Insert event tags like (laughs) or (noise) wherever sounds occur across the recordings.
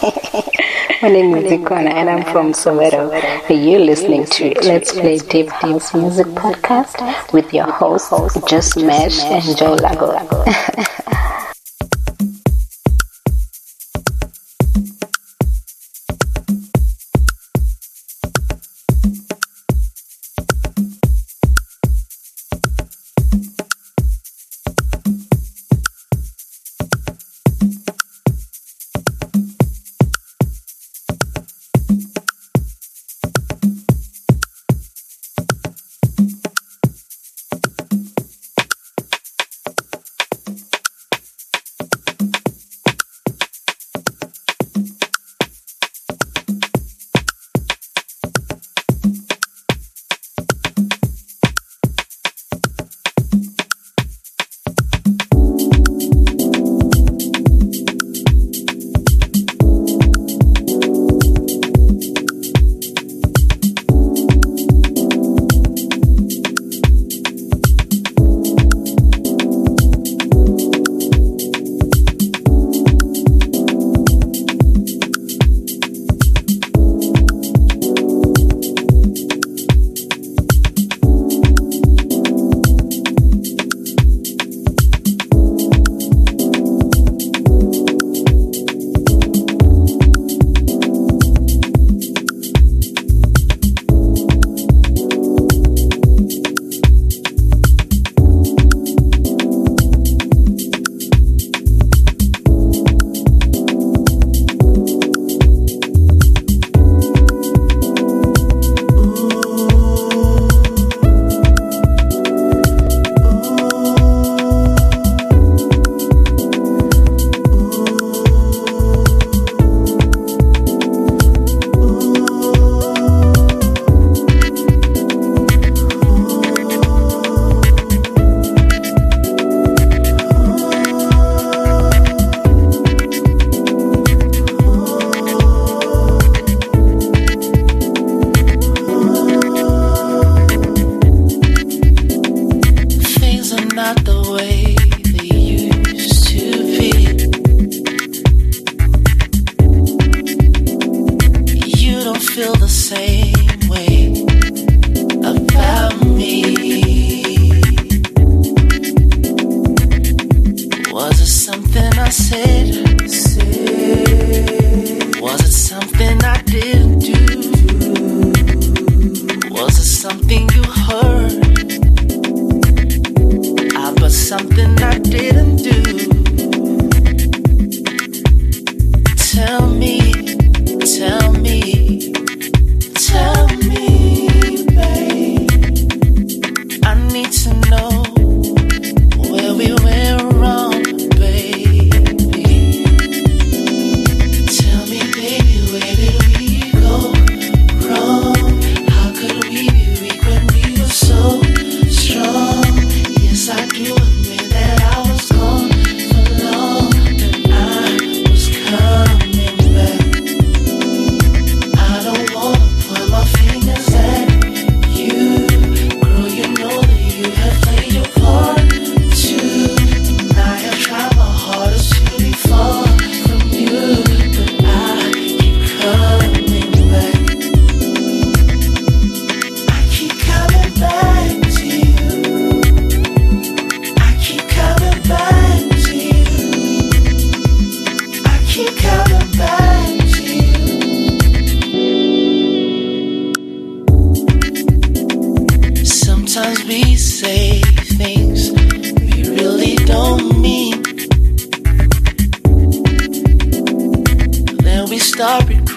My name is Zikwana and I'm from Soweto. You're listening to Let's Play Deep House Music Podcast with your hosts, JustMash and Joe Lago. (laughs) fingers and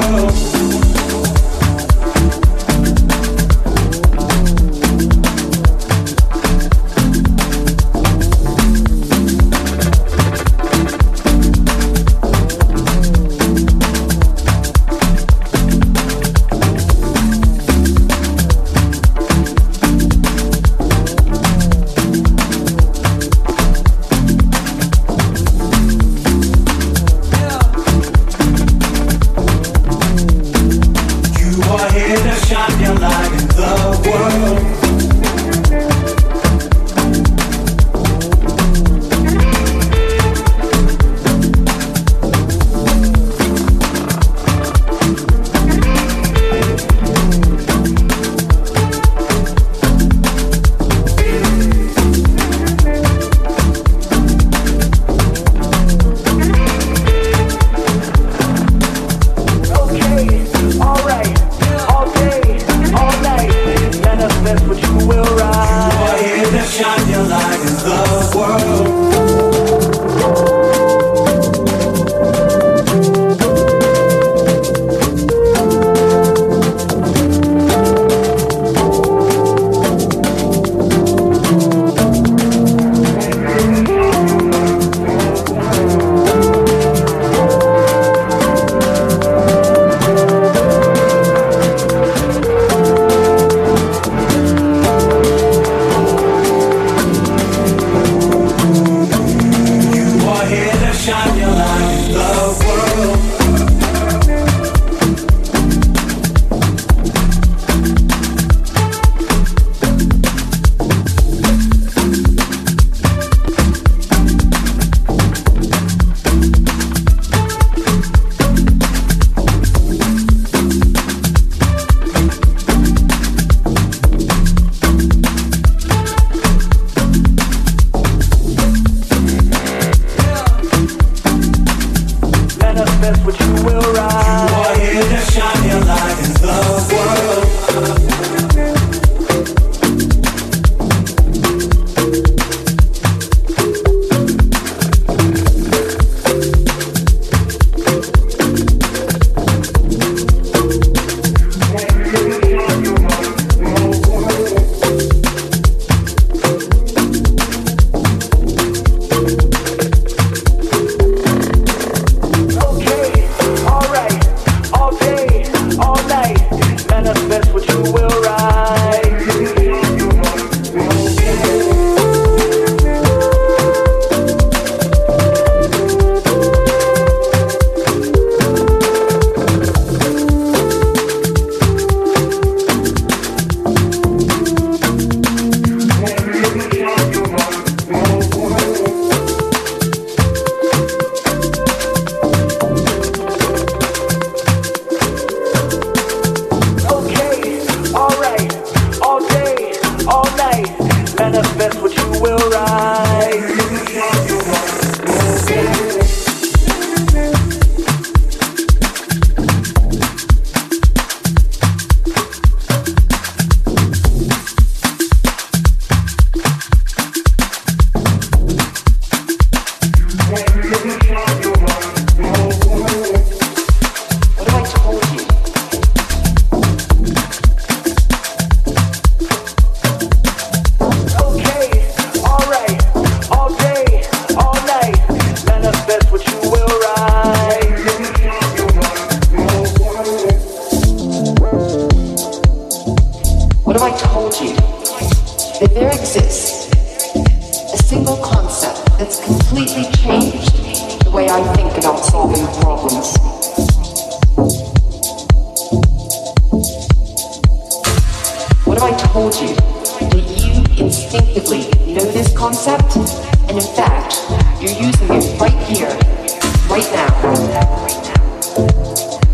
follow What have I told you? That there exists a single concept that's completely changed the way I think about solving problems. What have I told you? That you instinctively know this concept, and in fact, you're using it right here, right now,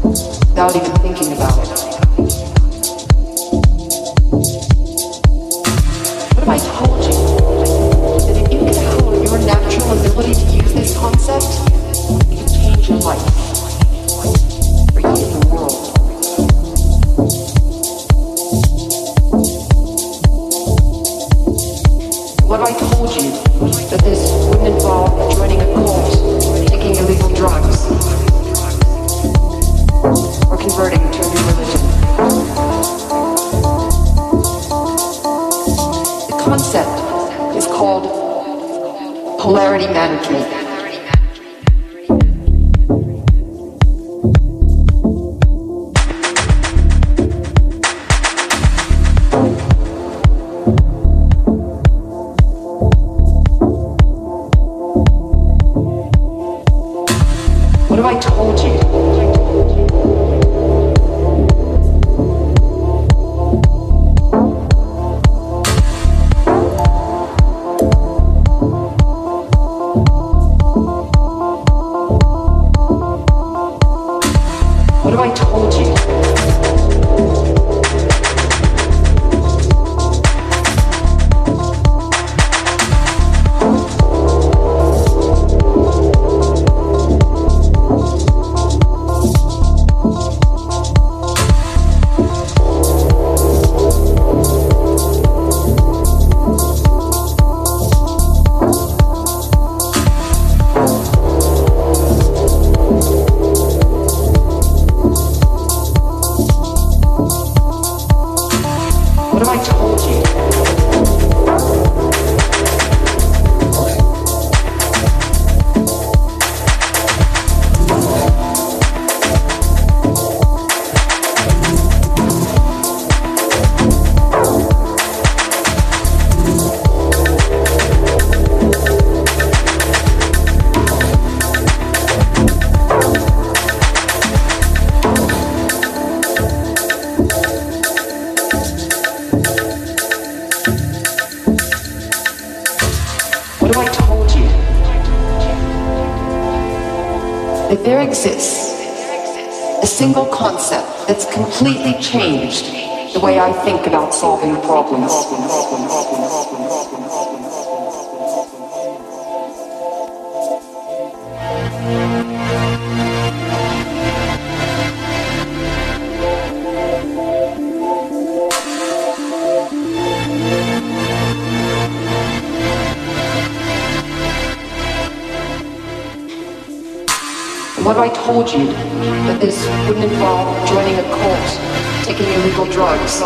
without even thinking about it. concept, you change your life. exist a single concept that's completely changed the way I think about solving problems. fortunate that this wouldn't involve joining a cult, taking illegal drugs.